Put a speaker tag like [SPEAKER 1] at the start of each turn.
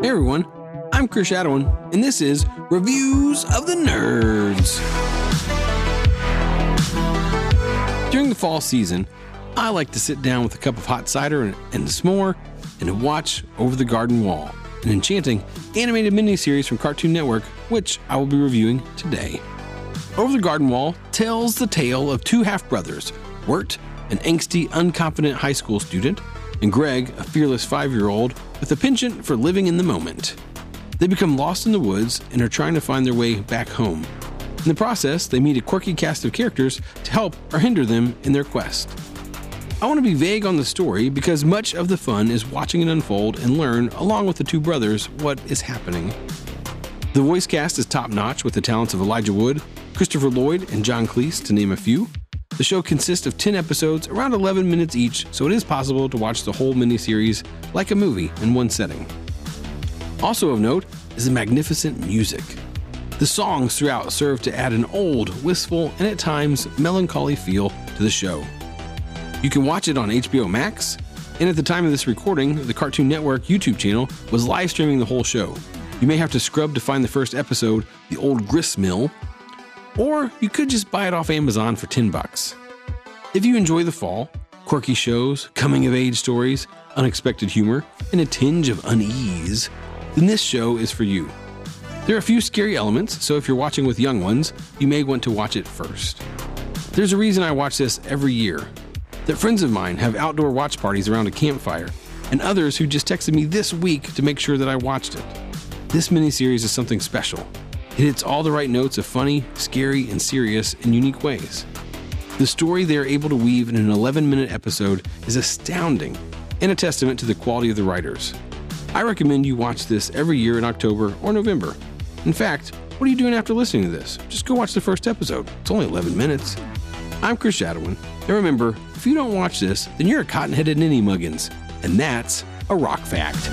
[SPEAKER 1] Hey everyone, I'm Chris Shadowin, and this is Reviews of the Nerds. During the fall season, I like to sit down with a cup of hot cider and, a s'more and watch Over the Garden Wall, an enchanting animated miniseries from Cartoon Network, which I will be reviewing today. Over the Garden Wall tells the tale of two half brothers, Wirt, an angsty, unconfident high school student, and Greg, a fearless five year old with a penchant for living in the moment. They become lost in the woods and are trying to find their way back home. In the process, they meet a quirky cast of characters to help or hinder them in their quest. I want to be vague on the story because much of the fun is watching it unfold and learn, along with the two brothers, what is happening. The voice cast is top notch with the talents of Elijah Wood, Christopher Lloyd, and John Cleese, to name a few. The show consists of 10 episodes, around 11 minutes each, so it is possible to watch the whole miniseries like a movie in one setting. Also of note is the magnificent music. The songs throughout serve to add an old, wistful, and at times melancholy feel to the show. You can watch it on HBO Max, and at the time of this recording, the Cartoon Network YouTube channel was live streaming the whole show. You may have to scrub to find the first episode, The Old Grist Mill, or you could just buy it off Amazon for 10 bucks. If you enjoy the fall, quirky shows, coming of age stories, unexpected humor, and a tinge of unease, then this show is for you. There are a few scary elements, so if you're watching with young ones, you may want to watch it first. There's a reason I watch this every year. That friends of mine have outdoor watch parties around a campfire, and others who just texted me this week to make sure that I watched it. This miniseries is something special. It hits all the right notes of funny, scary, and serious in unique ways. The story they are able to weave in an 11 minute episode is astounding and a testament to the quality of the writers. I recommend you watch this every year in October or November. In fact, what are you doing after listening to this? Just go watch the first episode. It's only 11 minutes. I'm Chris Shadowin, and remember, if you don't watch this, then you're a cotton headed ninny muggins, and that's a rock fact.